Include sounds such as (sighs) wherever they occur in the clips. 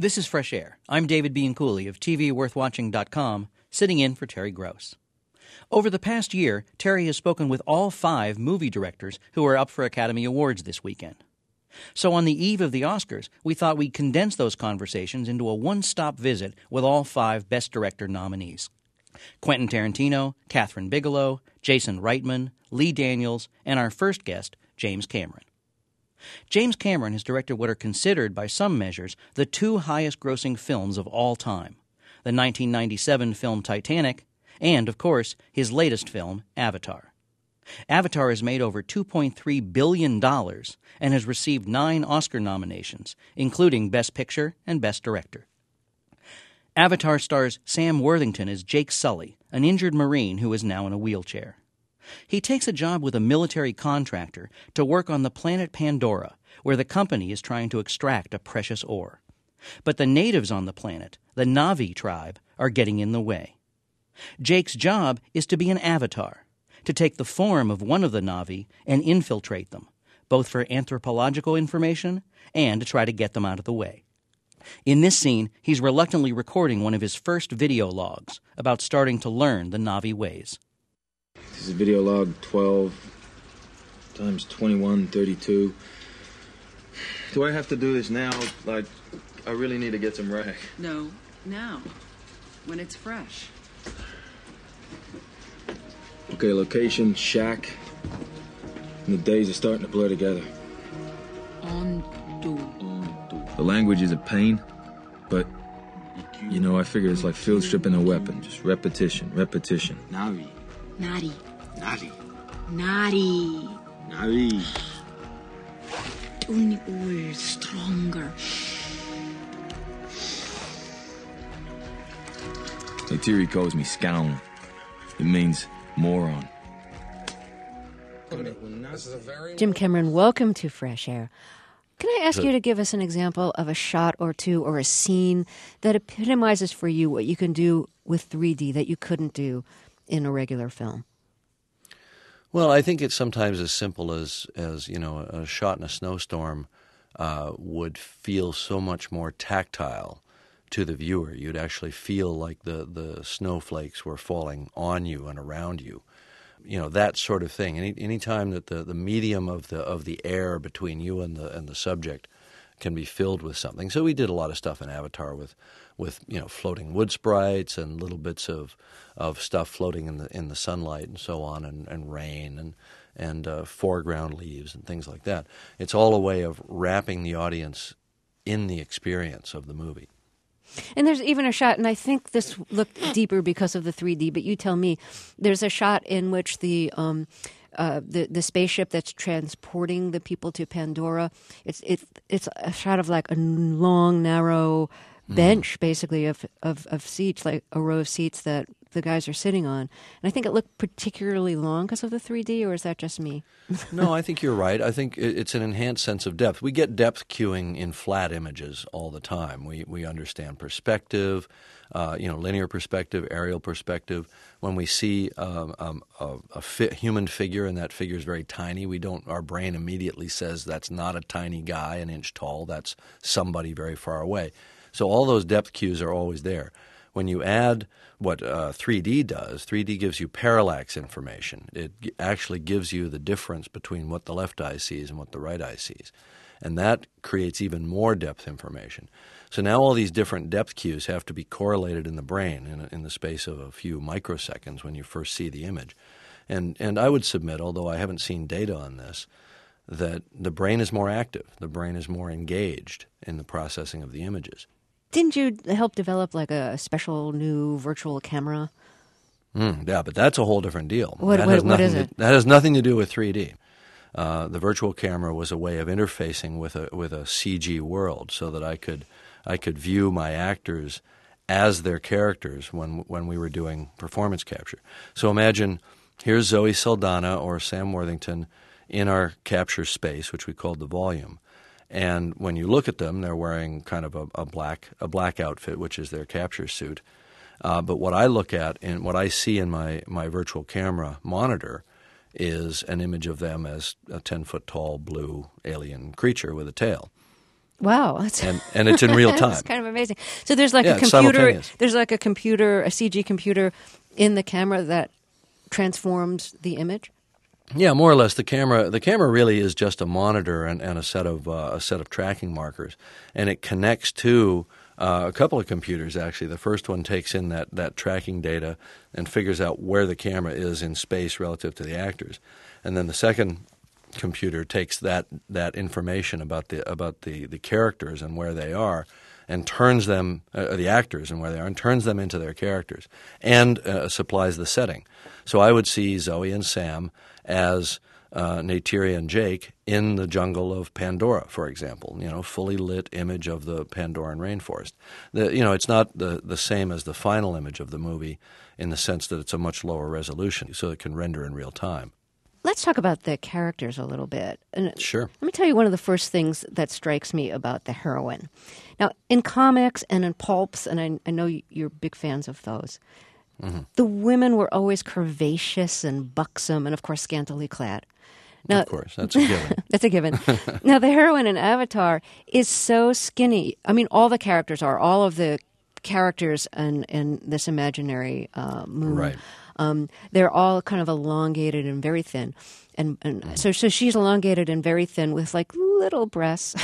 This is Fresh Air. I'm David Bianculli of TVWorthWatching.com, sitting in for Terry Gross. Over the past year, Terry has spoken with all five movie directors who are up for Academy Awards this weekend. So, on the eve of the Oscars, we thought we'd condense those conversations into a one stop visit with all five Best Director nominees Quentin Tarantino, Kathryn Bigelow, Jason Reitman, Lee Daniels, and our first guest, James Cameron. James Cameron has directed what are considered, by some measures, the two highest grossing films of all time the 1997 film Titanic, and, of course, his latest film, Avatar. Avatar has made over $2.3 billion and has received nine Oscar nominations, including Best Picture and Best Director. Avatar stars Sam Worthington as Jake Sully, an injured Marine who is now in a wheelchair. He takes a job with a military contractor to work on the planet Pandora, where the company is trying to extract a precious ore. But the natives on the planet, the Na'vi tribe, are getting in the way. Jake's job is to be an avatar, to take the form of one of the Na'vi and infiltrate them, both for anthropological information and to try to get them out of the way. In this scene, he's reluctantly recording one of his first video logs about starting to learn the Na'vi ways. This is video log 12 times 21, 32. Do I have to do this now? Like, I really need to get some rag. No, now, when it's fresh. Okay, location, shack. And the days are starting to blur together. On do. The language is a pain, but, you know, I figure it's like field stripping a weapon. Just repetition, repetition. Na'vi. Nari. Nari. Nari. Na'vi. Doing all stronger. Like calls me skxawng. It means moron. Jim Cameron, welcome to Fresh Air. Can I ask you to give us an example of a shot or two or a scene that epitomizes for you what you can do with 3D that you couldn't do in a regular film? Well, I think it's sometimes as simple as as you know a shot in a snowstorm uh, would feel so much more tactile to the viewer. You'd actually feel like the the snowflakes were falling on you and around you. You know that sort of thing. Any any time that the, the medium of the of the air between you and the and the subject can be filled with something. So we did a lot of stuff in Avatar with with you know floating wood sprites and little bits of of stuff floating in the in the sunlight and so on, and, and rain and and uh, foreground leaves and things like that. It's all a way of wrapping the audience in the experience of the movie. And there's even a shot, and I think this looked deeper because of the 3D, but you tell me. There's a shot in which the um, uh, the the spaceship that's transporting the people to Pandora. It's it's it's a shot of like a long, narrow bench, basically of, of of seats, like a row of seats that the guys are sitting on. And I think it looked particularly long because of the 3D, or is that just me? (laughs) no, I think you're right. I think it's an enhanced sense of depth. We get depth cueing in flat images all the time. We we understand perspective, uh, you know, linear perspective, aerial perspective. When we see um, um, a, a fi- human figure and that figure is very tiny, we don't. Our brain immediately says that's not a tiny guy, an inch tall. That's somebody very far away. So all those depth cues are always there. When you add what uh, 3D does, 3D gives you parallax information. It actually gives you the difference between what the left eye sees and what the right eye sees. And that creates even more depth information. So now all these different depth cues have to be correlated in the brain in, in the space of a few microseconds when you first see the image. And, and I would submit, although I haven't seen data on this, that the brain is more active, the brain is more engaged in the processing of the images. Didn't you help develop like a special new virtual camera? Mm, yeah, but that's a whole different deal. What- that what- has what nothing to- it? that has nothing to do with 3D. Uh, the virtual camera was a way of interfacing with a with a CG world, so that I could I could view my actors as their characters when when we were doing performance capture. So imagine here's Zoe Saldana or Sam Worthington in our capture space, which we called the volume. And when you look at them, they're wearing kind of a, a black a black outfit, which is their capture suit. Uh, but what I look at and what I see in my, my virtual camera monitor is an image of them as a 10 foot tall blue alien creature with a tail. Wow, that's (laughs) and and it's in real time. That's kind of amazing. So there's like Yeah, a computer. There's like a computer, a CG computer, in the camera that transforms the image. Yeah, more or less. The camera, the camera really is just a monitor and, and a set of uh, a set of tracking markers, and it connects to uh, a couple of computers. Actually, the first one takes in that that tracking data and figures out where the camera is in space relative to the actors, and then the second computer takes that that information about the about the the characters and where they are. And turns them, uh, the actors and where they are, and turns them into their characters, and uh, supplies the setting. So I would see Zoe and Sam as uh, and Jake in the jungle of Pandora, for example. You know, fully lit image of the Pandoran rainforest. The, you know, it's not the the same as the final image of the movie in the sense that it's a much lower resolution, so it can render in real time. Let's talk about the characters a little bit. And Sure. Let me tell you one of the first things that strikes me about the heroine. Now, in comics and in pulps, and I, I know you're big fans of those, the women were always curvaceous and buxom, and of course, scantily clad. Now, Of course, that's a given. (laughs) That's a given. (laughs) now, the heroine in Avatar is so skinny. I mean, all the characters are, all of the characters in, in this imaginary uh, moon. Right. Um, they're all kind of elongated and very thin. And, and Mm. so, so she's elongated and very thin with like little breasts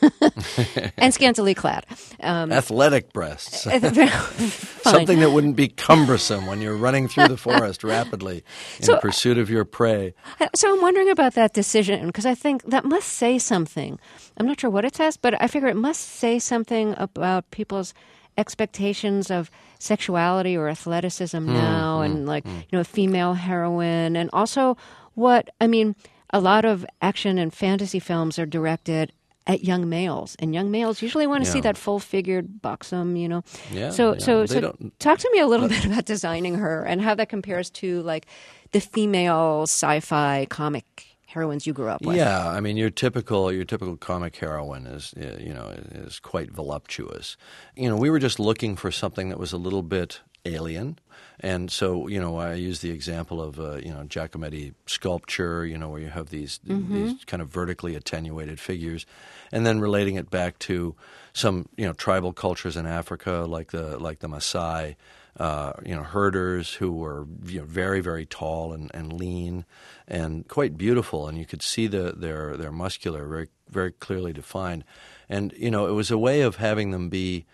(laughs) and scantily clad. Um, Athletic breasts. (laughs) Something that wouldn't be cumbersome when you're running through the forest rapidly in So- pursuit of your prey. So I'm wondering about that decision because I think that must say something. I'm not sure what it says, but I figure it must say something about people's expectations of sexuality or athleticism now, and like you know, a female heroine, and also what I mean. A lot of action and fantasy films are directed at young males, and young males usually want to see that full-figured buxom, you know. Yeah, So, yeah. so, They so, talk to me a little bit (laughs) about designing her and how that compares to like the female sci-fi comic heroines you grew up with. Yeah, I mean your typical your typical comic heroine is you know is quite voluptuous. You know, we were just looking for something that was a little bit alien. And so, you know, I use the example of, uh, you know, Giacometti sculpture, you know, where you have these, these kind of vertically attenuated figures, and then relating it back to some, you know, tribal cultures in Africa, like the like the Maasai, uh, you know, herders who were you know, very, very tall and, and lean and quite beautiful, and you could see the, their their muscular very very clearly defined, and you know, it was a way of having them be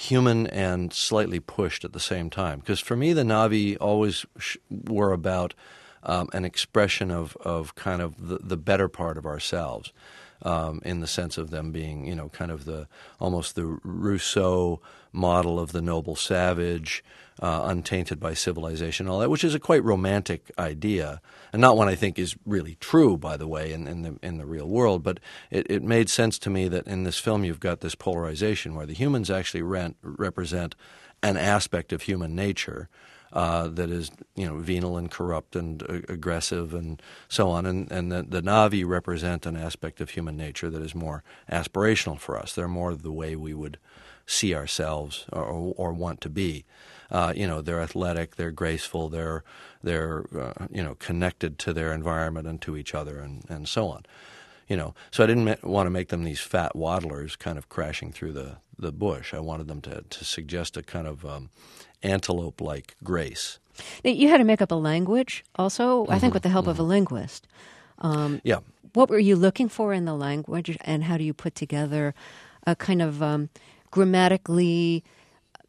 human and slightly pushed at the same time. Because for me, the Na'vi always sh- were about um, an expression of, of kind of the, the better part of ourselves, um, in the sense of them being, you know, kind of the almost the Rousseau model of the noble savage, uh, untainted by civilization, all that, which is a quite romantic idea, and not one I think is really true, by the way, in, in the in the real world. But it, it made sense to me that in this film you've got this polarization where the humans actually rent, represent an aspect of human nature. Uh, that is, you know, venal and corrupt and uh, aggressive and so on, and and the, the Na'vi represent an aspect of human nature that is more aspirational for us. They're more the way we would see ourselves or, or want to be. Uh, you know, they're athletic, they're graceful, they're they're uh, you know connected to their environment and to each other, and, and so on. You know, so I didn't ma- want to make them these fat waddlers, kind of crashing through the, the bush. I wanted them to to suggest a kind of um, antelope-like grace. Now, You had to make up a language also, I Mm-hmm. think with the help of a linguist. Yeah, What were you looking for in the language, and how do you put together a kind of um, grammatically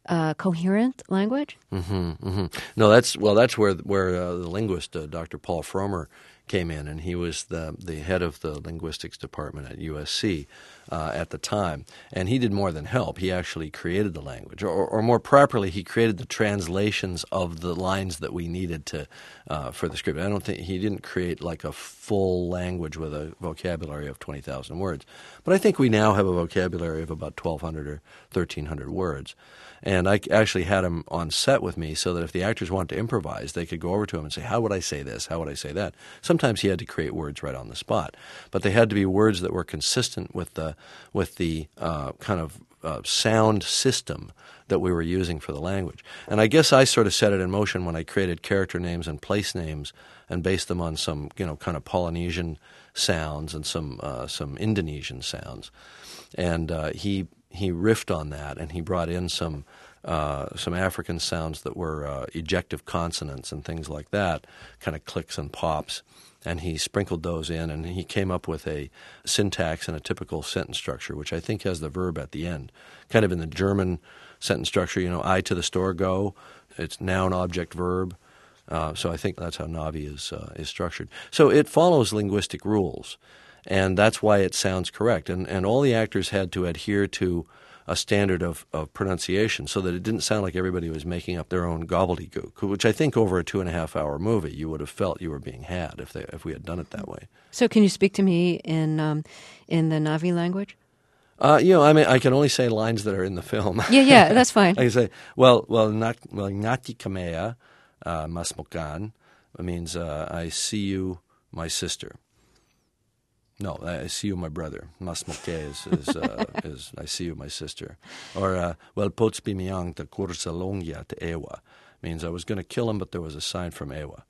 uh, coherent language? hmm No, that's well. That's where where uh, the linguist, uh, Dr. Paul Frommer, came in, and he was the the head of the linguistics department at USC uh, at the time. And he did more than help. He actually created the language, or, or more properly, he created the translations of the lines that we needed to uh, for the script. I don't think he didn't create like a full language with a vocabulary of twenty thousand words, but I think we now have a vocabulary of about twelve hundred or thirteen hundred words. And I actually had him on set with me so that if the actors wanted to improvise, they could go over to him and say, How would I say this? How would I say that? Sometimes he had to create words right on the spot. But they had to be words that were consistent with the, with the uh, kind of uh, sound system that we were using for the language. And I guess I sort of set it in motion when I created character names and place names and based them on some you know kind of Polynesian sounds and some uh, some Indonesian sounds. And uh, he he riffed on that and he brought in some uh, some African sounds that were uh, ejective consonants and things like that, kind of clicks and pops. And he sprinkled those in, and he came up with a syntax and a typical sentence structure, which I think has the verb at the end, kind of in the German sentence structure. You know, I to the store go. It's noun, object, verb. Uh, so I think that's how Na'vi is uh, is structured. So it follows linguistic rules, and that's why it sounds correct. And and all the actors had to adhere to a standard of, of pronunciation so that it didn't sound like everybody was making up their own gobbledygook, which I think over a two and a half hour movie you would have felt you were being had if they if we had done it that way. So, can you speak to me in um, in the Na'vi language? Uh, you know, I mean, I can only say lines that are in the film. Yeah, yeah, (laughs) that's fine. I can say, well, well, not well, ngati kamea, uh, masmokan means uh, I see you, my sister. No, I see you, my brother. Masmoke is is, uh, (laughs) is I see you, my sister. Or uh, well, pots bimiang te kursalongya te Eywa means I was going to kill him, but there was a sign from Eywa.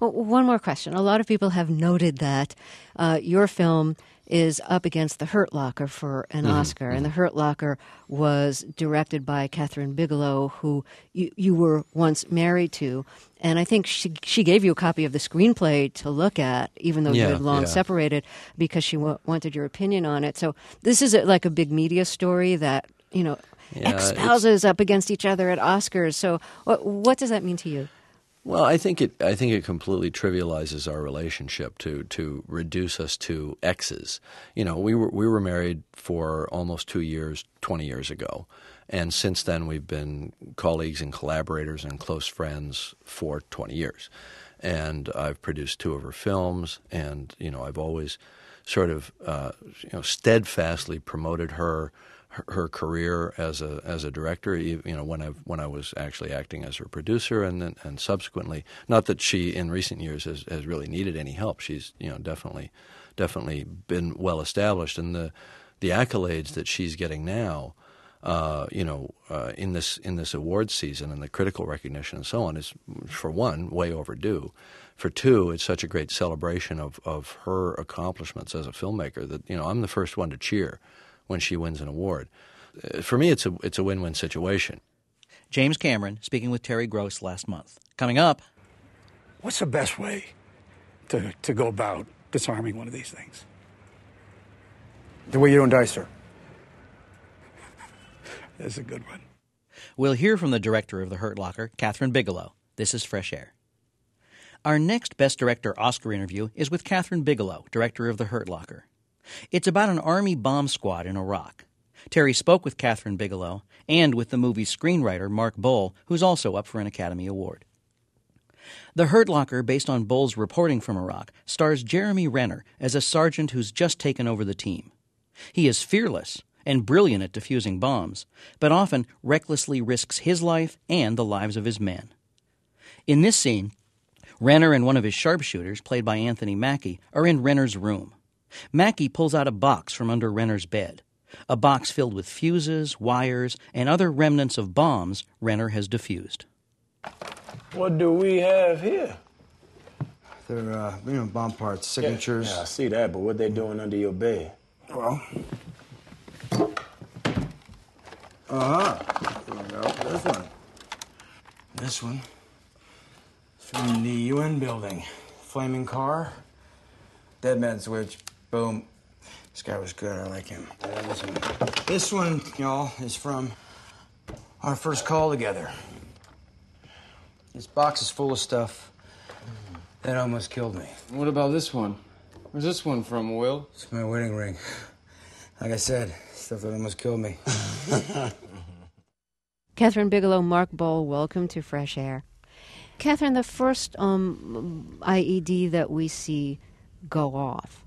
Well, one more question. A lot of people have noted that uh, your film is up against The Hurt Locker for an Mm-hmm. Oscar, and The Hurt Locker was directed by Kathryn Bigelow, who you, you were once married to. And I think she she gave you a copy of the screenplay to look at, even though you had long yeah. separated, because she wa- wanted your opinion on it. So this is a, like a big media story that you know Yeah, ex spouses up against each other at Oscars. So what what does that mean to you? Well, I think it. I think it completely trivializes our relationship to to reduce us to exes. You know, we were we were married for almost two years, twenty years ago, and since then we've been colleagues and collaborators and close friends for twenty years. And I've produced two of her films, and you know, I've always sort of uh, you know steadfastly promoted her her, her career as a as a director. You know, when I when I was actually acting as her producer, and then and subsequently, not that she in recent years has, has really needed any help. She's you know definitely definitely been well established, and the the accolades that she's getting now. Uh, you know, uh, in this in this awards season and the critical recognition and so on is, for one, way overdue. For two, it's such a great celebration of, of her accomplishments as a filmmaker that you know I'm the first one to cheer when she wins an award. Uh, For me, it's a it's a win win situation. James Cameron speaking with Terry Gross last month. Coming up, What's the best way to, to go about disarming one of these things? The way you don't die, sir. That's a good one. we'll hear from the director of The Hurt Locker, Kathryn Bigelow. This is Fresh Air. Our next Best Director Oscar interview is with Kathryn Bigelow, director of The Hurt Locker. It's about an army bomb squad in Iraq. Terry spoke with Kathryn Bigelow and with the movie's screenwriter, Mark Boal, who's also up for an Academy Award. The Hurt Locker, based on Boal's reporting from Iraq, stars Jeremy Renner as a sergeant who's just taken over the team. He is fearless and brilliant at defusing bombs, but often recklessly risks his life and the lives of his men. In this scene, Renner and one of his sharpshooters, played by Anthony Mackie, are in Renner's room. Mackie pulls out a box from under Renner's bed, a box filled with fuses, wires, and other remnants of bombs Renner has defused. What do we have here? They're, uh, you know, bomb parts, signatures. Yeah, I see that, but what they doing under your bed? Well. Uh huh. We go. This one. This one. It's from the UN building. Flaming car. Dead man switch. Boom. This guy was good. I like him. This one. This one, y'all, is from our first call together. This box is full of stuff that almost killed me. What about this one? Where's this one from, Will? It's my wedding ring. Like I said, stuff that almost killed me. (laughs) Kathryn Bigelow, Mark Boal, welcome to Fresh Air. Kathryn, the first um, IED that we see go off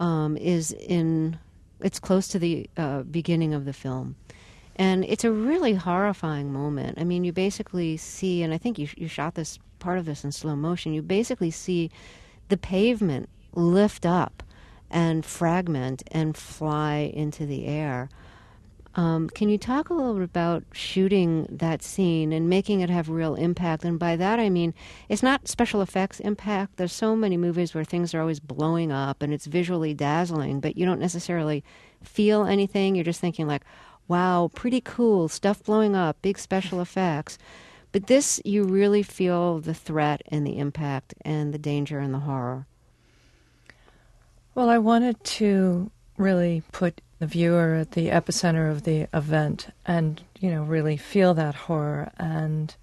um, is in, it's close to the uh, beginning of the film. And it's a really horrifying moment. I mean, you basically see, and I think you, you shot this part of this in slow motion, you basically see the pavement lift up and fragment and fly into the air. Um, can you talk a little bit about shooting that scene and making it have real impact? And by that I mean it's not special effects impact. There's so many movies where things are always blowing up and it's visually dazzling, but you don't necessarily feel anything. You're just thinking like, "Wow, pretty cool stuff blowing up, big special effects." But this, you really feel the threat and the impact and the danger and the horror. Well, I wanted to really put the viewer at the epicenter of the event and, you know, really feel that horror. And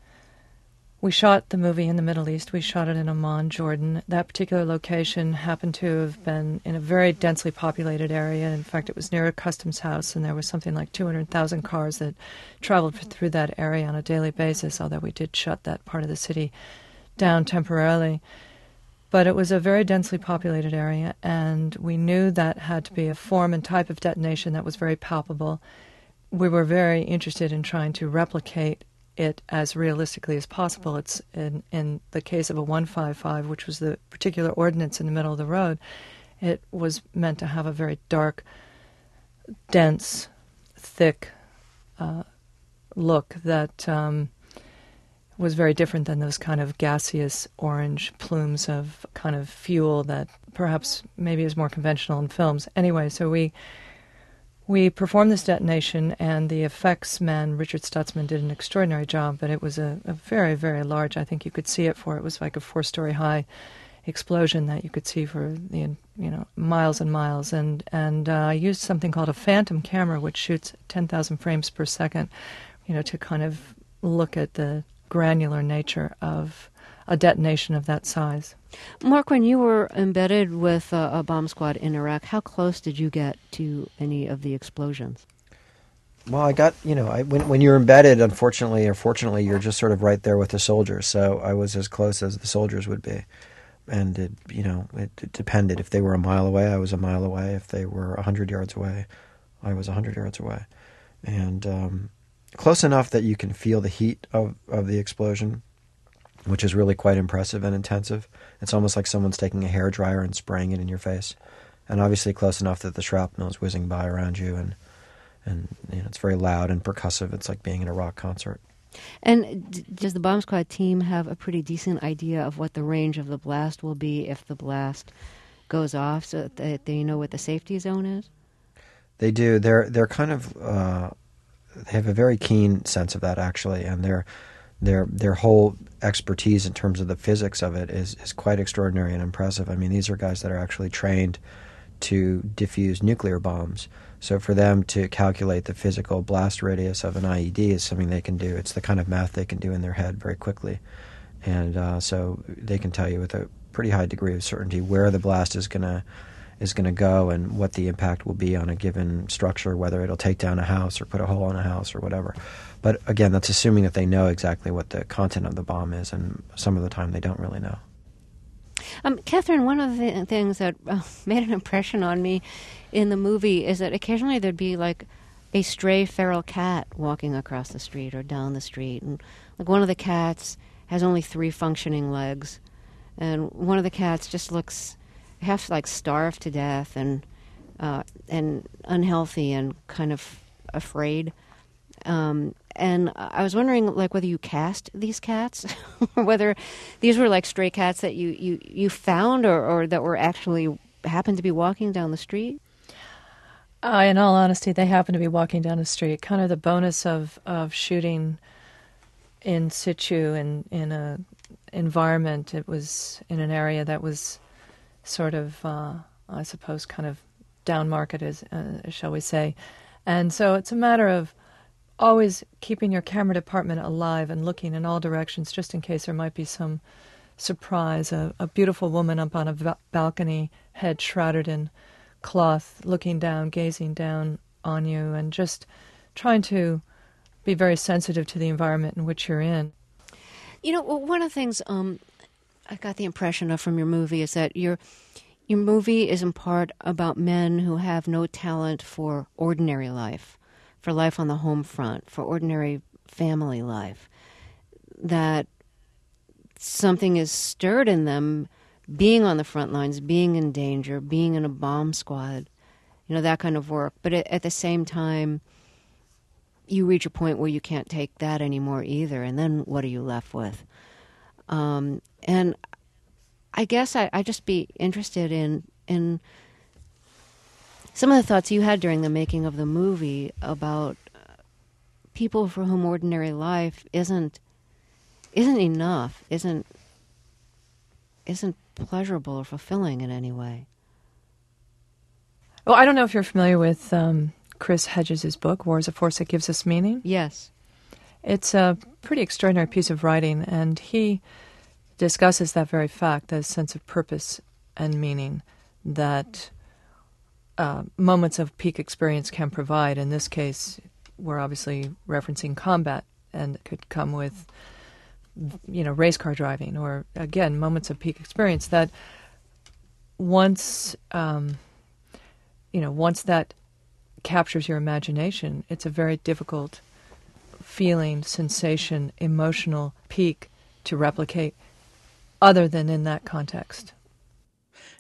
we shot the movie in the Middle East. We shot it in Amman, Jordan. That particular location happened to have been in a very densely populated area. In fact, it was near a customs house, and there was something like 200,000 cars that traveled through that area on a daily basis, although we did shut that part of the city down temporarily. But it was a very densely populated area, and we knew that had to be a form and type of detonation that was very palpable. We were very interested in trying to replicate it as realistically as possible. It's in, in the case of a 155, which was the particular ordinance in the middle of the road, it was meant to have a very dark, dense, thick uh, look that um, was very different than those kind of gaseous orange plumes of kind of fuel that perhaps maybe is more conventional in films. Anyway, so we we performed this detonation, and the effects man Richard Stutsman did an extraordinary job. But it was a, a very very large. I think you could see it for it was like a four story high explosion that you could see for the you know miles and miles. And and uh, I used something called a phantom camera, which shoots ten thousand frames per second. You know to kind of look at the granular nature of a detonation of that size. Mark, when you were embedded with uh, a bomb squad in Iraq, how close did you get to any of the explosions? Well, I got you know, I, when when you're embedded, unfortunately or fortunately, you're just sort of right there with the soldiers. So I was as close as the soldiers would be, and it, you know, it, it depended. If they were a mile away, I was a mile away. If they were a hundred yards away, I was a hundred yards away, and um, close enough that you can feel the heat of, of the explosion, which is really quite impressive and intensive. It's almost like someone's taking a hair dryer and spraying it in your face, and obviously close enough that the shrapnel is whizzing by around you, and and you know, it's very loud and percussive. It's like being in a rock concert. And d- does the bomb squad team have a pretty decent idea of what the range of the blast will be if the blast goes off, so that they know what the safety zone is? They do. They're they're kind of uh, they have a very keen sense of that actually, and their their their whole expertise in terms of the physics of it is is quite extraordinary and impressive. I mean, these are guys that are actually trained to diffuse nuclear bombs. So for them to calculate the physical blast radius of an IED is something they can do. It's the kind of math they can do in their head very quickly, and uh, so they can tell you with a pretty high degree of certainty where the blast is going to is going to go and what the impact will be on a given structure, whether it'll take down a house or put a hole in a house or whatever. But again, that's assuming that they know exactly what the content of the bomb is, and some of the time they don't really know. Um, Kathryn, one of the things that uh, (laughs) made an impression on me in the movie is that occasionally there'd be like a stray feral cat walking across the street or down the street, and like one of the cats has only three functioning legs, and one of the cats just looks half like starved to death and uh, and unhealthy and kind of afraid. Um, and I was wondering, like, whether you cast these cats, (laughs) whether these were like stray cats that you you, you found, or, or that were actually happened to be walking down the street. Uh, in all honesty, they happened to be walking down the street. Kind of the bonus of of shooting in situ in, in a environment. It was in an area that was sort of, uh, I suppose, kind of down market, as uh, shall we say. And so it's a matter of always keeping your camera department alive and looking in all directions, just in case there might be some surprise. A, a beautiful woman up on a ba- balcony, head shrouded in cloth, looking down, gazing down on you, and just trying to be very sensitive to the environment in which you're in. You know, one of the things um, I got the impression of from your movie is that your your movie is in part about men who have no talent for ordinary life, for life on the home front, for ordinary family life. That something is stirred in them being on the front lines, being in danger, being in a bomb squad, you know, that kind of work. But at the same time, you reach a point where you can't take that anymore either, and then what are you left with? Um, and I guess I I just be interested in in some of the thoughts you had during the making of the movie about people for whom ordinary life isn't isn't enough, isn't isn't pleasurable or fulfilling in any way. Well, I don't know if you're familiar with um, Chris Hedges' book, War is a Force That Gives Us Meaning. Yes. It's a pretty extraordinary piece of writing, and he discusses that very fact, that sense of purpose and meaning that uh, moments of peak experience can provide. In this case, we're obviously referencing combat, and it could come with, you know, race car driving, or again, moments of peak experience that once, um, you know, once that captures your imagination, it's a very difficult feeling, sensation, emotional peak to replicate other than in that context.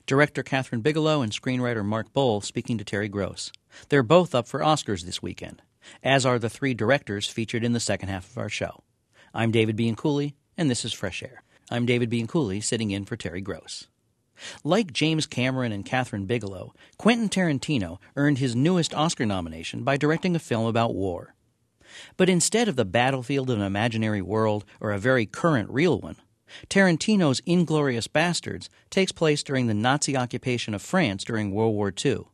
Director Kathryn Bigelow and screenwriter Mark Boal speaking to Terry Gross. They're both up for Oscars this weekend, as are the three directors featured in the second half of our show. I'm David Bianculli, and this is Fresh Air. I'm David Bianculli, sitting in for Terry Gross. Like James Cameron and Kathryn Bigelow, Quentin Tarantino earned his newest Oscar nomination by directing a film about war. But instead of the battlefield of an imaginary world or a very current real one, Tarantino's Inglourious Basterds takes place during the Nazi occupation of France during World War II,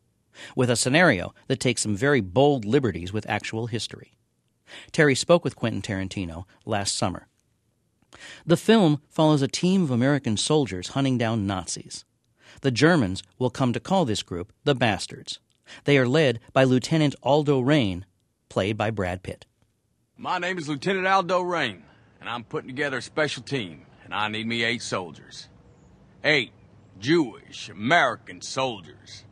with a scenario that takes some very bold liberties with actual history. Terry spoke with Quentin Tarantino last summer. The film follows a team of American soldiers hunting down Nazis. The Germans will come to call this group the Bastards. They are led by Lieutenant Aldo Raine, played by Brad Pitt. My name is Lieutenant Aldo Raine, and I'm putting together a special team, and I need me eight soldiers. Eight Jewish American soldiers.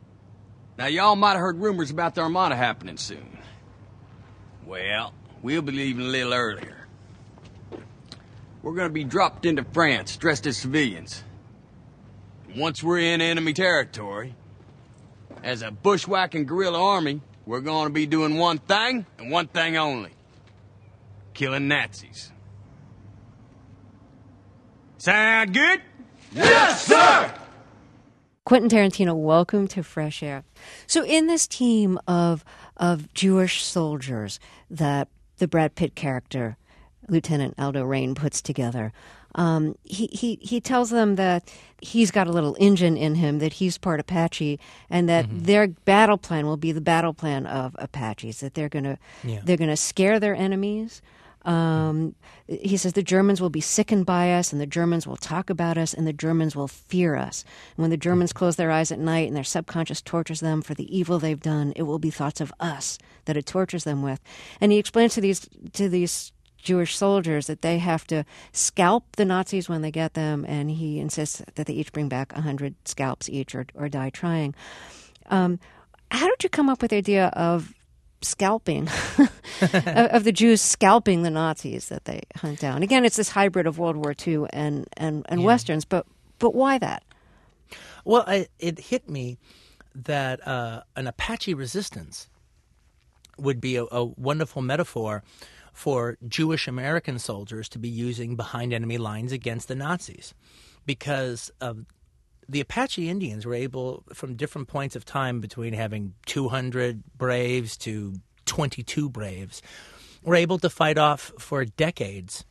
Now, y'all might have heard rumors about the Armada happening soon. Well, we'll be leaving a little earlier. We're gonna be dropped into France dressed as civilians. Once we're in enemy territory, as a bushwhacking guerrilla army, we're gonna be doing one thing and one thing only. Killing Nazis. Sound good? Yes, sir! Quentin Tarantino, welcome to Fresh Air. So, in this team of of Jewish soldiers that the Brad Pitt character, Lieutenant Aldo Raine, puts together, um, he, he he tells them that he's got a little engine in him, that he's part Apache, and that Mm-hmm. their battle plan will be the battle plan of Apaches. That they're gonna Yeah. they're gonna scare their enemies. Um, he says the Germans will be sickened by us, and the Germans will talk about us, and the Germans will fear us. And when the Germans close their eyes at night and their subconscious tortures them for the evil they've done, it will be thoughts of us that it tortures them with. And he explains to these to these Jewish soldiers that they have to scalp the Nazis when they get them, and he insists that they each bring back a hundred scalps each, or or die trying. Um, how did you come up with the idea of scalping (laughs) of, of the Jews scalping the Nazis that they hunt down? Again, it's this hybrid of World War II and and, and Yeah. westerns, but but why that? Well, I, it hit me that uh, an Apache resistance would be a, a wonderful metaphor for Jewish American soldiers to be using behind enemy lines against the Nazis, because um, the Apache Indians were able, from different points of time, between having 200 braves to 22 braves, were able to fight off for decades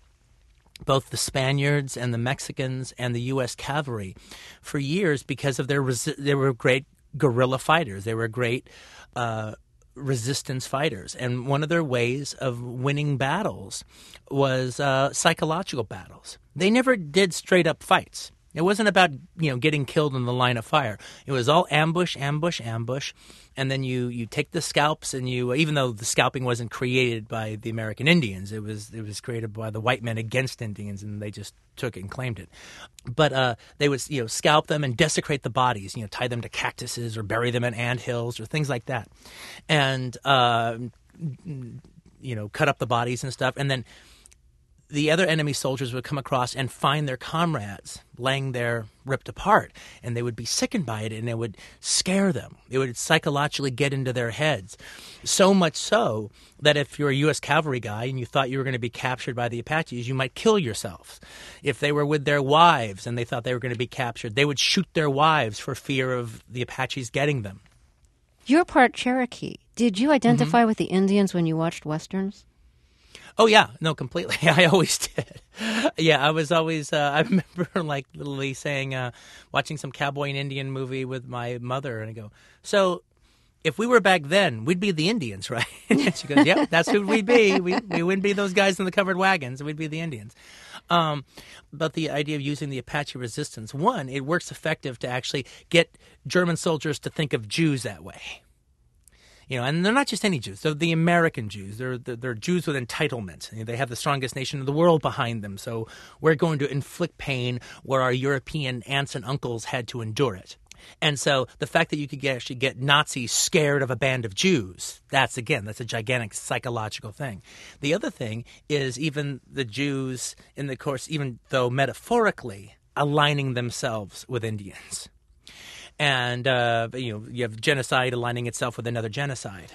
both the Spaniards and the Mexicans and the U.S. cavalry for years because of their resi- they were great guerrilla fighters. They were great uh, resistance fighters, and one of their ways of winning battles was uh, psychological battles. They never did straight up fights. It wasn't about you know getting killed in the line of fire. It was all ambush, ambush, ambush, and then you you take the scalps and you even though the scalping wasn't created by the American Indians, it was it was created by the white men against Indians, and they just took it and claimed it. But uh, they would you know scalp them and desecrate the bodies, you know, tie them to cactuses or bury them in ant hills or things like that, and uh, you know cut up the bodies and stuff, and then the other enemy soldiers would come across and find their comrades laying there ripped apart, and they would be sickened by it, and it would scare them. It would psychologically get into their heads. So much so that if you're a U.S. cavalry guy and you thought you were going to be captured by the Apaches, you might kill yourself. If they were with their wives and they thought they were going to be captured, they would shoot their wives for fear of the Apaches getting them. You're part Cherokee. Did you identify Mm-hmm. with the Indians when you watched westerns? Oh yeah, no, completely. (laughs) I always did. Yeah, I was always. Uh, I (laughs) remember like literally saying, uh, watching some cowboy and Indian movie with my mother, and I go, "So, if we were back then, we'd be the Indians, (laughs) right?" and she goes, "Yeah, that's who we'd be. We we wouldn't be those guys in the covered wagons. We'd be the Indians." Um, but the idea of using the Apache resistance, one, it works effective to actually get German soldiers to think of Jews that way you know, and they're not just any Jews; they're the American Jews. They're they're, they're Jews with entitlement. You know, they have the strongest nation in the world behind them. So we're going to inflict pain where our European aunts and uncles had to endure it. And so the fact that you could get, actually get Nazis scared of a band of Jews, that's again, that's a gigantic psychological thing. The other thing is even the Jews in the course, even though metaphorically aligning themselves with Indians and uh, you know you have genocide aligning itself with another genocide.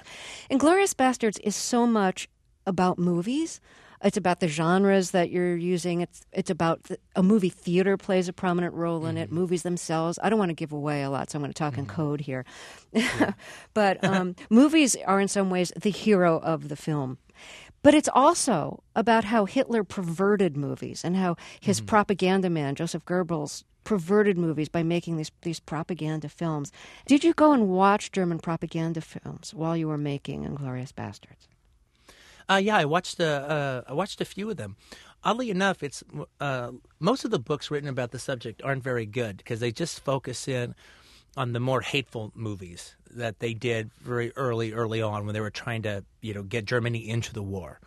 Inglourious Basterds is so much about movies. It's about the genres that you're using. It's it's about the, a movie theater plays a prominent role in it. Movies themselves. I don't want to give away a lot, so I'm going to talk in code here. (laughs) but um, movies are in some ways the hero of the film. But it's also about how Hitler perverted movies and how his propaganda man, Joseph Goebbels, perverted movies by making these these propaganda films. Did you go and watch German propaganda films while you were making Inglourious Basterds? Uh, yeah, I watched a, uh, I watched a few of them. Oddly enough, it's uh, most of the books written about the subject aren't very good because they just focus in on the more hateful movies that they did very early, early on when they were trying to, you know, get Germany into the war.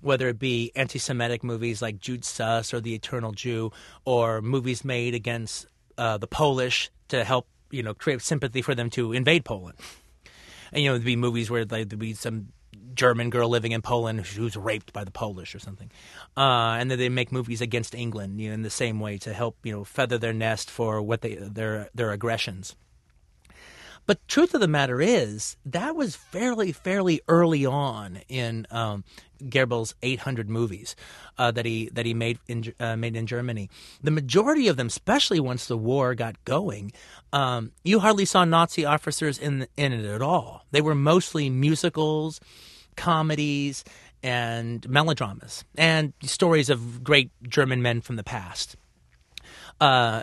Whether it be anti-Semitic movies like Jud Süß or The Eternal Jew, or movies made against uh, the Polish to help, you know, create sympathy for them to invade Poland. And you know, there'd be movies where like, there'd be some German girl living in Poland who's raped by the Polish or something, uh, and then they make movies against England, you know, in the same way to help you know feather their nest for what they their their aggressions. But truth of the matter is that was fairly fairly early on in um, Goebbels' 800 movies uh, that he that he made in uh, made in Germany. The majority of them, especially once the war got going, um, you hardly saw Nazi officers in in it at all. They were mostly musicals, comedies, and melodramas, and stories of great German men from the past. Uh,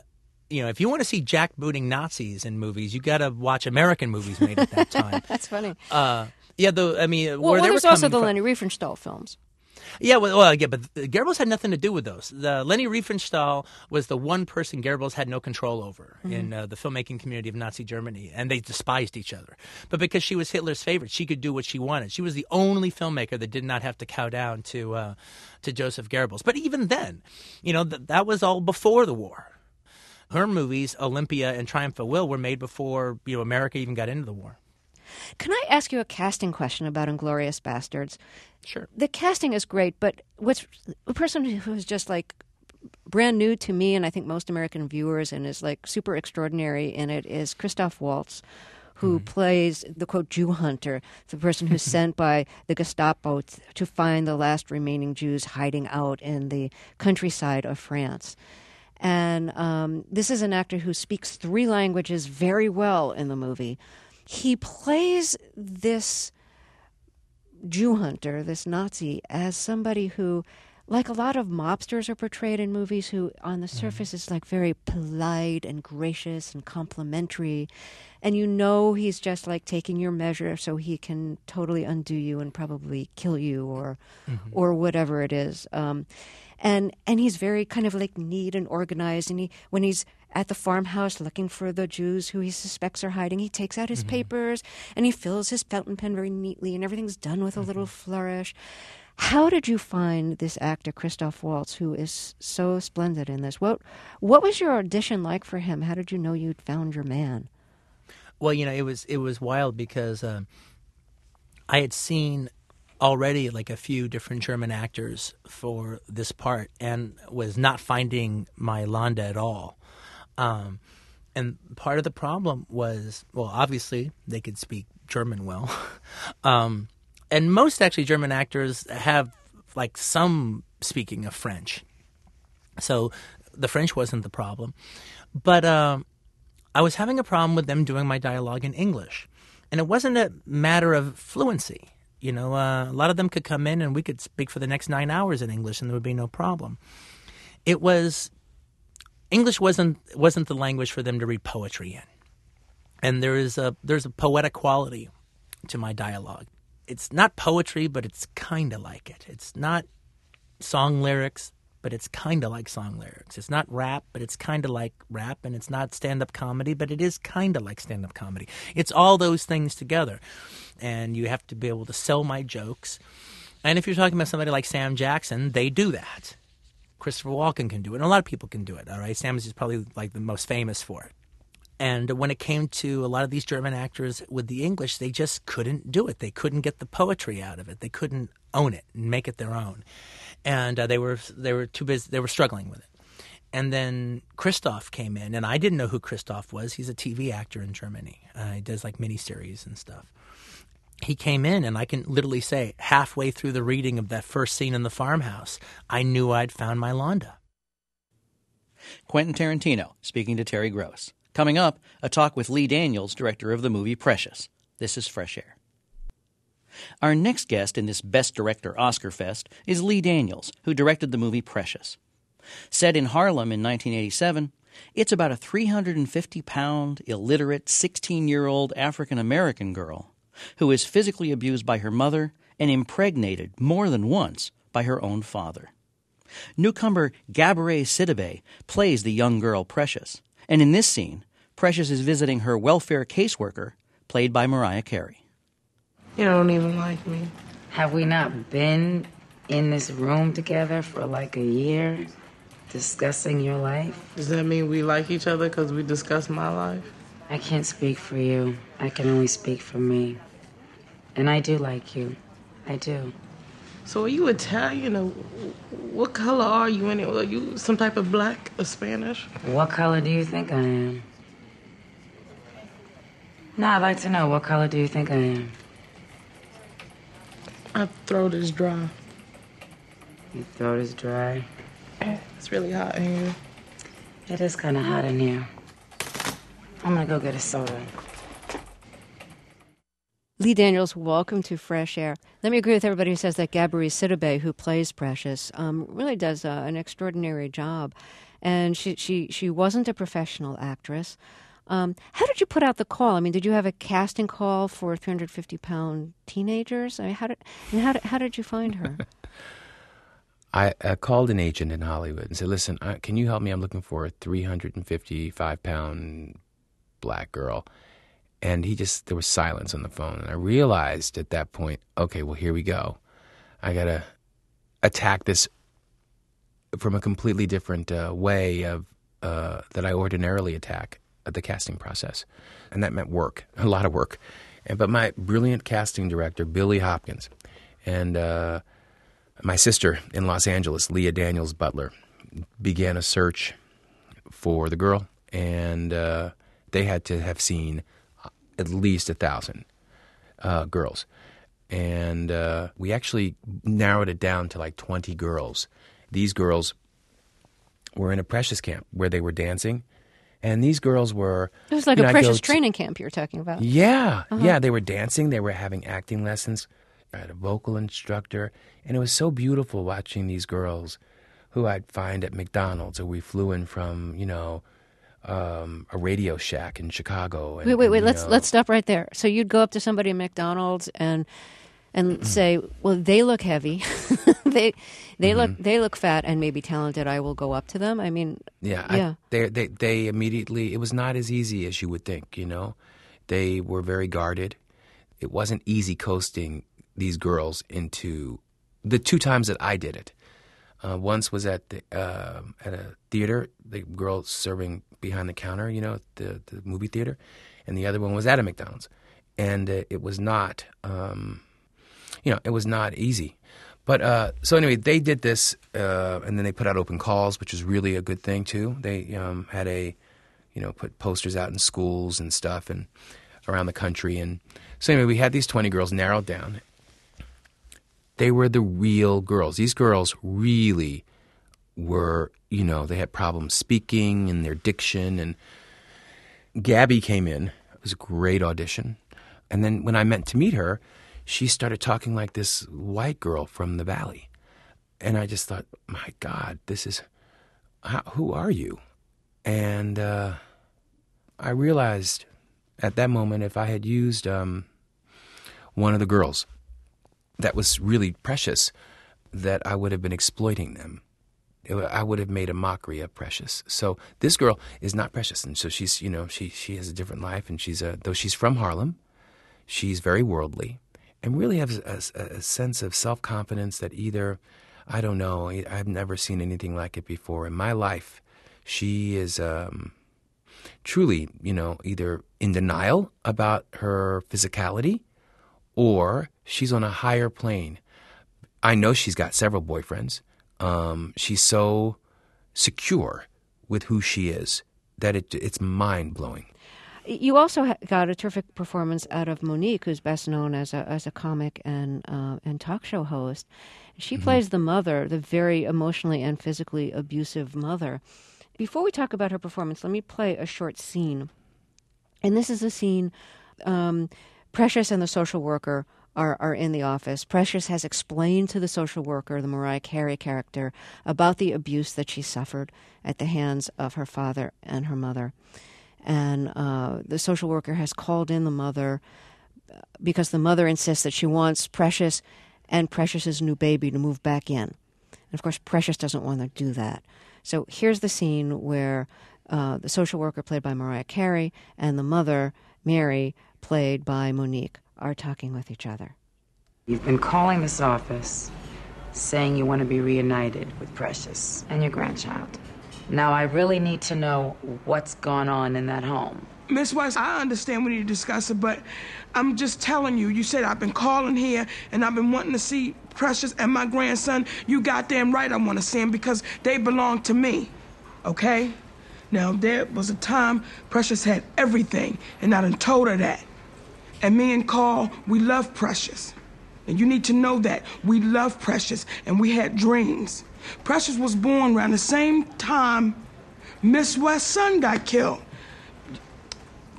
you know, if you want to see jackbooting Nazis in movies, you got to watch American movies made at that time. (laughs) That's funny. Uh, yeah, the I mean, Well, well there's also the from- Leni Riefenstahl films. Yeah, well, well, yeah, but Goebbels had nothing to do with those. The Leni Riefenstahl was the one person Goebbels had no control over in uh, the filmmaking community of Nazi Germany, and they despised each other. But because she was Hitler's favorite, she could do what she wanted. She was the only filmmaker that did not have to cow down to uh, to Joseph Goebbels. But even then, you know, th- that was all before the war. Her movies, Olympia and Triumph of Will, were made before you know America even got into the war. Can I ask you a casting question about Inglourious Basterds? Sure. The casting is great, but what's a person who's just like brand new to me and I think most American viewers and is like super extraordinary in it is Christoph Waltz, who mm-hmm. plays the quote Jew hunter, the person who's (laughs) sent by the Gestapo to find the last remaining Jews hiding out in the countryside of France. And um, this is an actor who speaks three languages very well in the movie. He plays this Jew hunter, this Nazi, as somebody who, like a lot of mobsters are portrayed in movies, who on the surface is like very polite and gracious and complimentary. And you know he's just like taking your measure so he can totally undo you and probably kill you or or whatever it is. Um, and and he's very kind of like neat and organized. And he when he's at the farmhouse looking for the Jews who he suspects are hiding, he takes out his papers and he fills his fountain pen very neatly, and everything's done with a little flourish. How did you find this actor Christoph Waltz, who is so splendid in this? What what was your audition like for him? How did you know you'd found your man? Well, you know, it was it was wild because um, I had seen already like a few different German actors for this part and was not finding my Landa at all. Um, and part of the problem was, well, obviously they could speak German well. (laughs) um, and most actually German actors have like some speaking of French. So the French wasn't the problem. But um, I was having a problem with them doing my dialogue in English. And it wasn't a matter of fluency. You know, uh, a lot of them could come in and we could speak for the next nine hours in English and there would be no problem. It was English wasn't wasn't the language for them to read poetry in, and there is a there's a poetic quality to my dialogue. It's not poetry, but it's kind of like it. It's not song lyrics, but it's kind of like song lyrics. It's not rap, but it's kind of like rap, and it's not stand up comedy, but it is kind of like stand up comedy. It's all those things together, and you have to be able to sell my jokes. And if you're talking about somebody like Sam Jackson, they do that. Christopher Walken can do it, and a lot of people can do it. All right, Sam is probably like the most famous for it. And when it came to a lot of these German actors with the English, they just couldn't do it. They couldn't get the poetry out of it. They couldn't own it and make it their own, and uh, they were they were too busy. They were struggling with it. And then Christoph came in, and I didn't know who Christoph was. He's a TV actor in Germany. Uh, he does like miniseries and stuff he came in, and I can literally say, halfway through the reading of that first scene in the farmhouse, I knew I'd found my Landa. Quentin Tarantino speaking to Terry Gross. Coming up, a talk with Lee Daniels, director of the movie Precious. This is Fresh Air. Our next guest in this Best Director Oscar Fest is Lee Daniels, who directed the movie Precious. Set in Harlem in 1987, it's about a 350 pound, illiterate, 16 year old African American girl who is physically abused by her mother and impregnated more than once by her own father. Newcomer Gabourey Sidibe plays the young girl Precious, and in this scene, Precious is visiting her welfare caseworker, played by Mariah Carey. You don't even like me. Have we not been in this room together for like a year discussing your life? Does that mean we like each other because we discuss my life? I can't speak for you. I can only speak for me. And I do like you. I do. So are you Italian or what color are you anyway? Are you some type of black or Spanish? What color do you think I am? No, I'd like to know what color do you think I am? My throat is dry. Your throat is dry. It's really hot in here. It is kind of hot in here. I'm gonna go get a soda. Lee Daniels, welcome to Fresh Air. Let me agree with everybody who says that Gabourey Sidibe, who plays Precious, um, really does uh, an extraordinary job. And she, she, she wasn't a professional actress. Um, how did you put out the call? I mean, did you have a casting call for 350 pound teenagers? I mean, how did, and how did, how did you find her? (laughs) I, I, called an agent in Hollywood and said, listen, uh, can you help me? I'm looking for a 355 pound black girl. And he just, there was silence on the phone. And I realized at that point, okay, well, here we go. I got to attack this from a completely different uh, way of uh, that I ordinarily attack the casting process. And that meant work, a lot of work. And, but my brilliant casting director, Billy Hopkins, and uh, my sister in Los Angeles, Leah Daniels Butler, began a search for the girl. And uh, they had to have seen at least a thousand uh, girls. And uh, we actually narrowed it down to like 20 girls. These girls were in a precious camp where they were dancing. And these girls were. It was like a know, precious training camp you're talking about. Yeah. Uh-huh. Yeah. They were dancing, they were having acting lessons. I had a vocal instructor. And it was so beautiful watching these girls who I'd find at McDonald's or we flew in from, you know, um, a Radio Shack in Chicago. And, wait, wait, wait. And, let's know, let's stop right there. So you'd go up to somebody at McDonald's and and say, "Well, they look heavy. (laughs) they they mm-hmm. look they look fat and maybe talented. I will go up to them." I mean, yeah, yeah. I, they they they immediately. It was not as easy as you would think. You know, they were very guarded. It wasn't easy coasting these girls into the two times that I did it. Uh, once was at the uh, at a theater, the girl serving behind the counter, you know, the, the movie theater, and the other one was at a McDonald's, and uh, it was not. Um, you know, it was not easy. But uh, so anyway, they did this, uh, and then they put out open calls, which was really a good thing too. They um, had a, you know, put posters out in schools and stuff, and around the country. And so anyway, we had these twenty girls narrowed down. They were the real girls. These girls really were, you know, they had problems speaking and their diction. And Gabby came in. It was a great audition. And then when I meant to meet her, she started talking like this white girl from the valley. And I just thought, my God, this is, how, who are you? And uh, I realized at that moment if I had used um, one of the girls that was really precious, that I would have been exploiting them. I would have made a mockery of Precious. So this girl is not Precious, and so she's you know she she has a different life, and she's a though she's from Harlem, she's very worldly, and really has a, a, a sense of self confidence that either I don't know I've never seen anything like it before in my life. She is um, truly you know either in denial about her physicality, or she's on a higher plane. I know she's got several boyfriends. Um, she's so secure with who she is that it, it's mind blowing. You also got a terrific performance out of Mo'Nique, who's best known as a as a comic and uh, and talk show host. She mm-hmm. plays the mother, the very emotionally and physically abusive mother. Before we talk about her performance, let me play a short scene. And this is a scene. Um, Precious and the social worker are, are in the office. Precious has explained to the social worker, the Mariah Carey character, about the abuse that she suffered at the hands of her father and her mother. And uh, the social worker has called in the mother uh, because the mother insists that she wants Precious and Precious's new baby to move back in. And of course, Precious doesn't want to do that. So here's the scene where uh, the social worker, played by Mariah Carey, and the mother, Mary, played by Mo'Nique, are talking with each other. You've been calling this office saying you want to be reunited with Precious and your grandchild. Now, I really need to know what's gone on in that home. Miss West, I understand we need to discuss it, but I'm just telling you. You said I've been calling here and I've been wanting to see Precious and my grandson. You goddamn right I want to see him because they belong to me. Okay? Now, there was a time Precious had everything, and I done told her that. And me and Carl, we love Precious. And you need to know that. We love Precious and we had dreams. Precious was born around the same time Miss West's son got killed.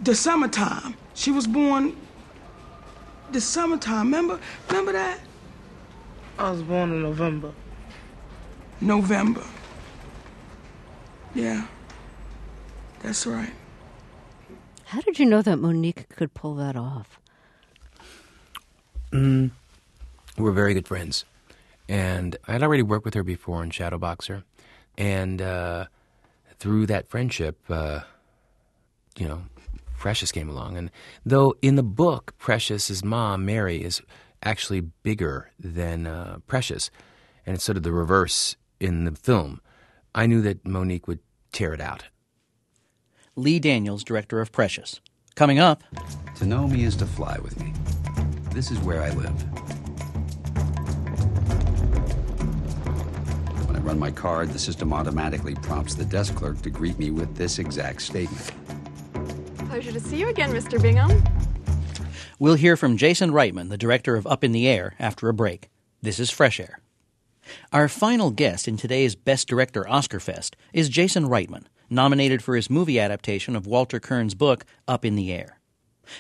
The summertime. She was born the summertime. Remember? Remember that? I was born in November. November. Yeah. That's right. How did you know that Mo'Nique could pull that off? Mm, we're very good friends. And I had already worked with her before in Shadowboxer. And uh, through that friendship, uh, you know, Precious came along. And though in the book, Precious's mom, Mary, is actually bigger than uh, Precious, and it's sort of the reverse in the film, I knew that Mo'Nique would tear it out. Lee Daniels, director of Precious. Coming up. To know me is to fly with me. This is where I live. Run my card, the system automatically prompts the desk clerk to greet me with this exact statement. Pleasure to see you again, Mr. Bingham. We'll hear from Jason Reitman, the director of Up in the Air, after a break. This is Fresh Air. Our final guest in today's Best Director Oscar Fest is Jason Reitman, nominated for his movie adaptation of Walter Kirn's book, Up in the Air.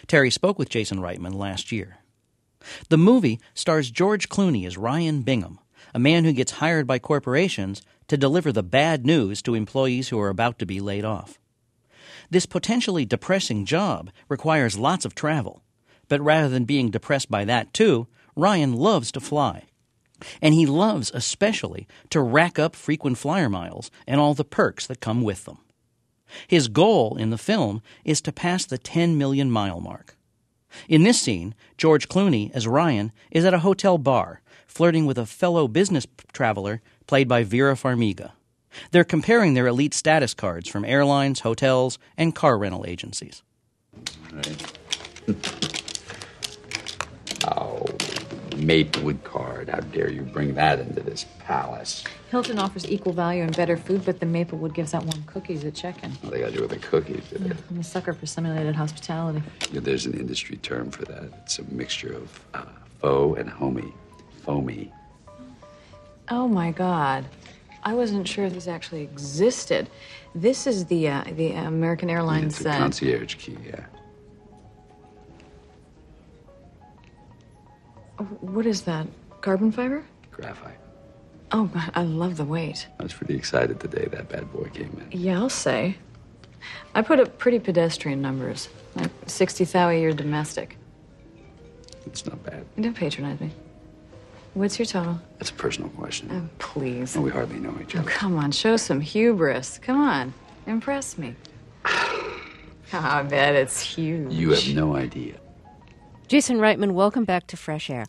Terry spoke with Jason Reitman last year. The movie stars George Clooney as Ryan Bingham, a man who gets hired by corporations to deliver the bad news to employees who are about to be laid off. This potentially depressing job requires lots of travel, but rather than being depressed by that too, Ryan loves to fly. And he loves especially to rack up frequent flyer miles and all the perks that come with them. His goal in the film is to pass the 10 million mile mark. In this scene, George Clooney, as Ryan, is at a hotel bar, flirting with a fellow business traveler played by Vera Farmiga. They're comparing their elite status cards from airlines, hotels, and car rental agencies. Right. (laughs) oh, Maplewood card. How dare you bring that into this palace? Hilton offers equal value and better food, but the Maplewood gives out warm cookies at check-in. What they got to do with the cookies? do they? Yeah, I'm a sucker for simulated hospitality. Yeah, there's an industry term for that. It's a mixture of uh, faux and homey. Foamy. Oh my God. I wasn't sure these actually existed. This is the uh, the American Airlines. It's a uh, concierge key, yeah. what is that? Carbon fiber? Graphite. Oh God, I love the weight. I was pretty excited the day that bad boy came in. Yeah, I'll say. I put up pretty pedestrian numbers, like sixty thou a year domestic. It's not bad. Don't patronize me. What's your total? That's a personal question. Oh, please. And we hardly know each Oh, other. come on, show some hubris. Come on, impress me. (sighs) I bet it's huge. You have no idea. Jason Reitman, welcome back to Fresh Air.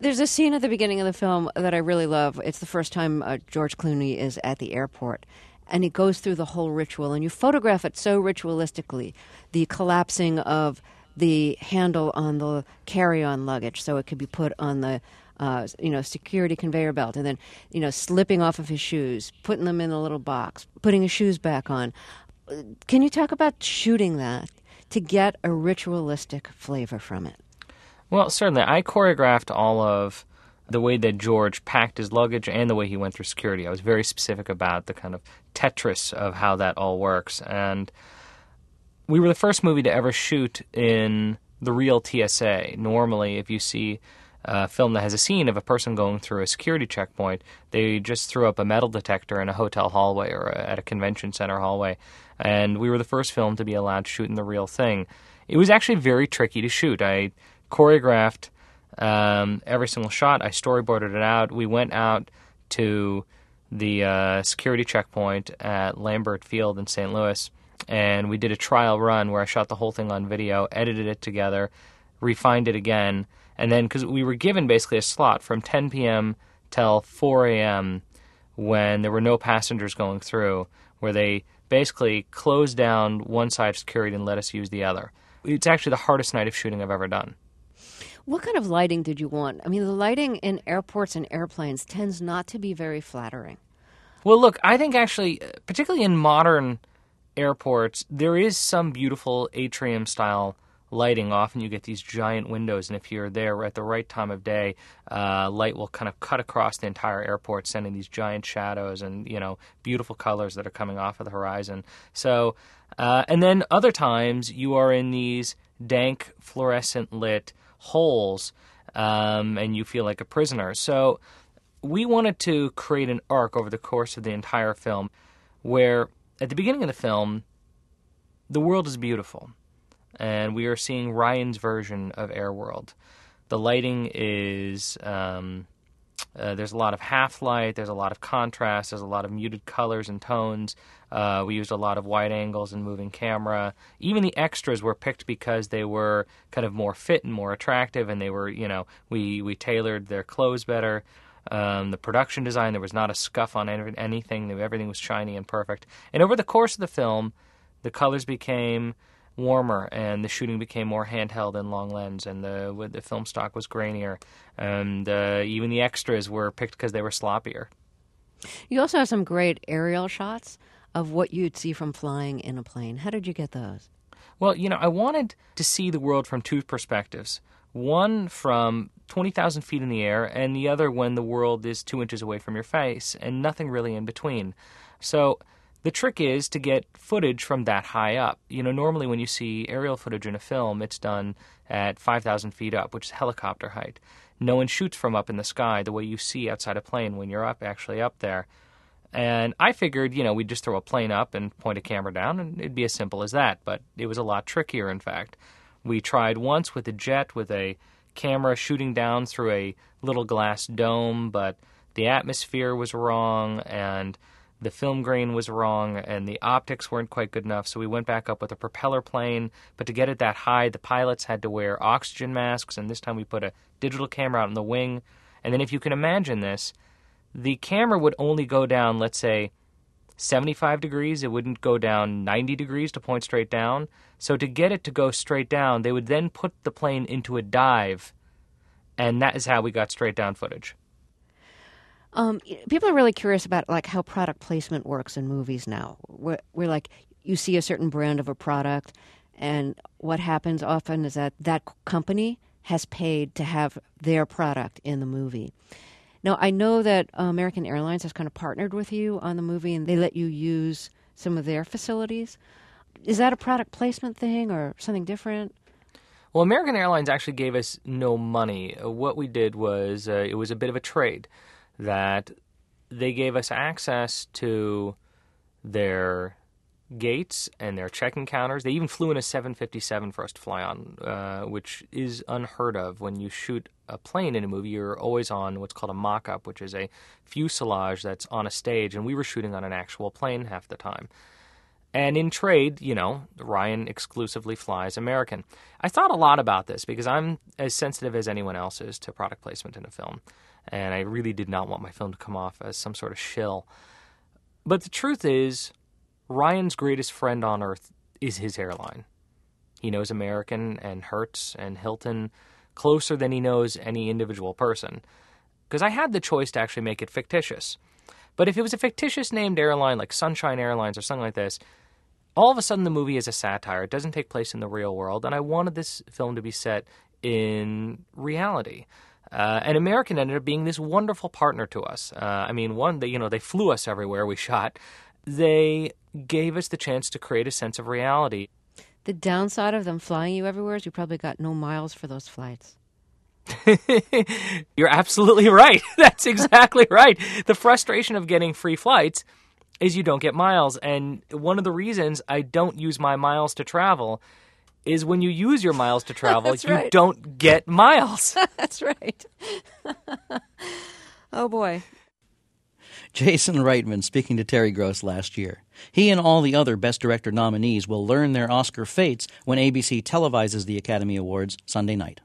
There's a scene at the beginning of the film that I really love. It's the first time uh, George Clooney is at the airport, and he goes through the whole ritual, and you photograph it so ritualistically the collapsing of the handle on the carry-on luggage so it could be put on the uh, you know security conveyor belt and then you know slipping off of his shoes putting them in a little box putting his shoes back on can you talk about shooting that to get a ritualistic flavor from it Well, certainly. I choreographed all of the way that George packed his luggage and the way he went through security. I was very specific about the kind of Tetris of how that all works. And we were the first movie to ever shoot in the real TSA. Normally, if you see a film that has a scene of a person going through a security checkpoint, they just threw up a metal detector in a hotel hallway or at a convention center hallway. And we were the first film to be allowed to shoot in the real thing. It was actually very tricky to shoot. I choreographed um, every single shot. I storyboarded it out. We went out to the uh, security checkpoint at Lambert Field in St. Louis, and we did a trial run where I shot the whole thing on video, edited it together, refined it again, and then because we were given basically a slot from 10 p.m. till 4 a.m. when there were no passengers going through, where they basically closed down one side of security and let us use the other. It's actually the hardest night of shooting I've ever done. What kind of lighting did you want? I mean, the lighting in airports and airplanes tends not to be very flattering. Well, look, I think actually, uh, particularly in modern airports, there is some beautiful atrium style lighting. Often you get these giant windows, and if you're there at the right time of day, uh, light will kind of cut across the entire airport, sending these giant shadows and you know beautiful colors that are coming off of the horizon. So, uh, and then other times you are in these dank fluorescent lit holes, um, and you feel like a prisoner. So we wanted to create an arc over the course of the entire film where at the beginning of the film the world is beautiful and we are seeing Ryan's version of Airworld. The lighting is um, uh, there's a lot of half light, there's a lot of contrast, there's a lot of muted colors and tones. Uh, we used a lot of wide angles and moving camera. Even the extras were picked because they were kind of more fit and more attractive, and they were you know we we tailored their clothes better. Um, the production design, there was not a scuff on any, anything. Everything was shiny and perfect. And over the course of the film, the colors became warmer and the shooting became more handheld and long lens, and the the film stock was grainier, and uh, even the extras were picked because they were sloppier. You also have some great aerial shots of what you'd see from flying in a plane. How did you get those? Well, you know, I wanted to see the world from two perspectives. One from 20,000 feet in the air, and the other when the world is two inches away from your face, and nothing really in between. So the trick is to get footage from that high up. You know, normally when you see aerial footage in a film, it's done at 5,000 feet up, which is helicopter height. No one shoots from up in the sky the way you see outside a plane when you're up, actually up there. And I figured, you know, we'd just throw a plane up and point a camera down, and it'd be as simple as that. But it was a lot trickier, in fact. We tried once with a jet with a camera shooting down through a little glass dome, but the atmosphere was wrong, and the film grain was wrong, and the optics weren't quite good enough. So we went back up with a propeller plane. But to get it that high, the pilots had to wear oxygen masks, and this time we put a digital camera out in the wing. And then, if you can imagine this, the camera would only go down, let's say, 75 degrees. It wouldn't go down 90 degrees to point straight down. So to get it to go straight down, they would then put the plane into a dive and that is how we got straight down footage. Um, people are really curious about like how product placement works in movies now. We're, like you see a certain brand of a product, and what happens often is that that company has paid to have their product in the movie. Now, I know that American Airlines has kind of partnered with you on the movie, and they let you use some of their facilities. Is that a product placement thing or something different? Well, American Airlines actually gave us no money. Uh, What we did was uh, it was a bit of a trade that they gave us access to their gates and their check-in counters. They even flew in a 757 for us to fly on, uh, which is unheard of. When you shoot a plane in a movie, you're always on what's called a mock-up, which is a fuselage that's on a stage, and we were shooting on an actual plane half the time. And in trade, you know, Ryan exclusively flies American. I thought a lot about this because I'm as sensitive as anyone else is to product placement in a film. And I really did not want my film to come off as some sort of shill. But the truth is, Ryan's greatest friend on earth is his airline. He knows American and Hertz and Hilton closer than he knows any individual person. Because I had the choice to actually make it fictitious. But if it was a fictitious named airline like Sunshine Airlines or something like this, all of a sudden the movie is a satire. It doesn't take place in the real world, and I wanted this film to be set in reality. Uh, and American ended up being this wonderful partner to us. Uh, I mean, one, they, you know, they flew us everywhere we shot. They gave us the chance to create a sense of reality. The downside of them flying you everywhere is you probably got no miles for those flights. (laughs) You're absolutely right. (laughs) That's exactly (laughs) right. The frustration of getting free flights is you don't get miles. And one of the reasons I don't use my miles to travel is when you use your miles to travel, you right. don't get miles. (laughs) That's right. (laughs) oh boy. Jason Reitman speaking to Terry Gross last year. He and all the other Best Director nominees will learn their Oscar fates when ABC televises the Academy Awards Sunday night.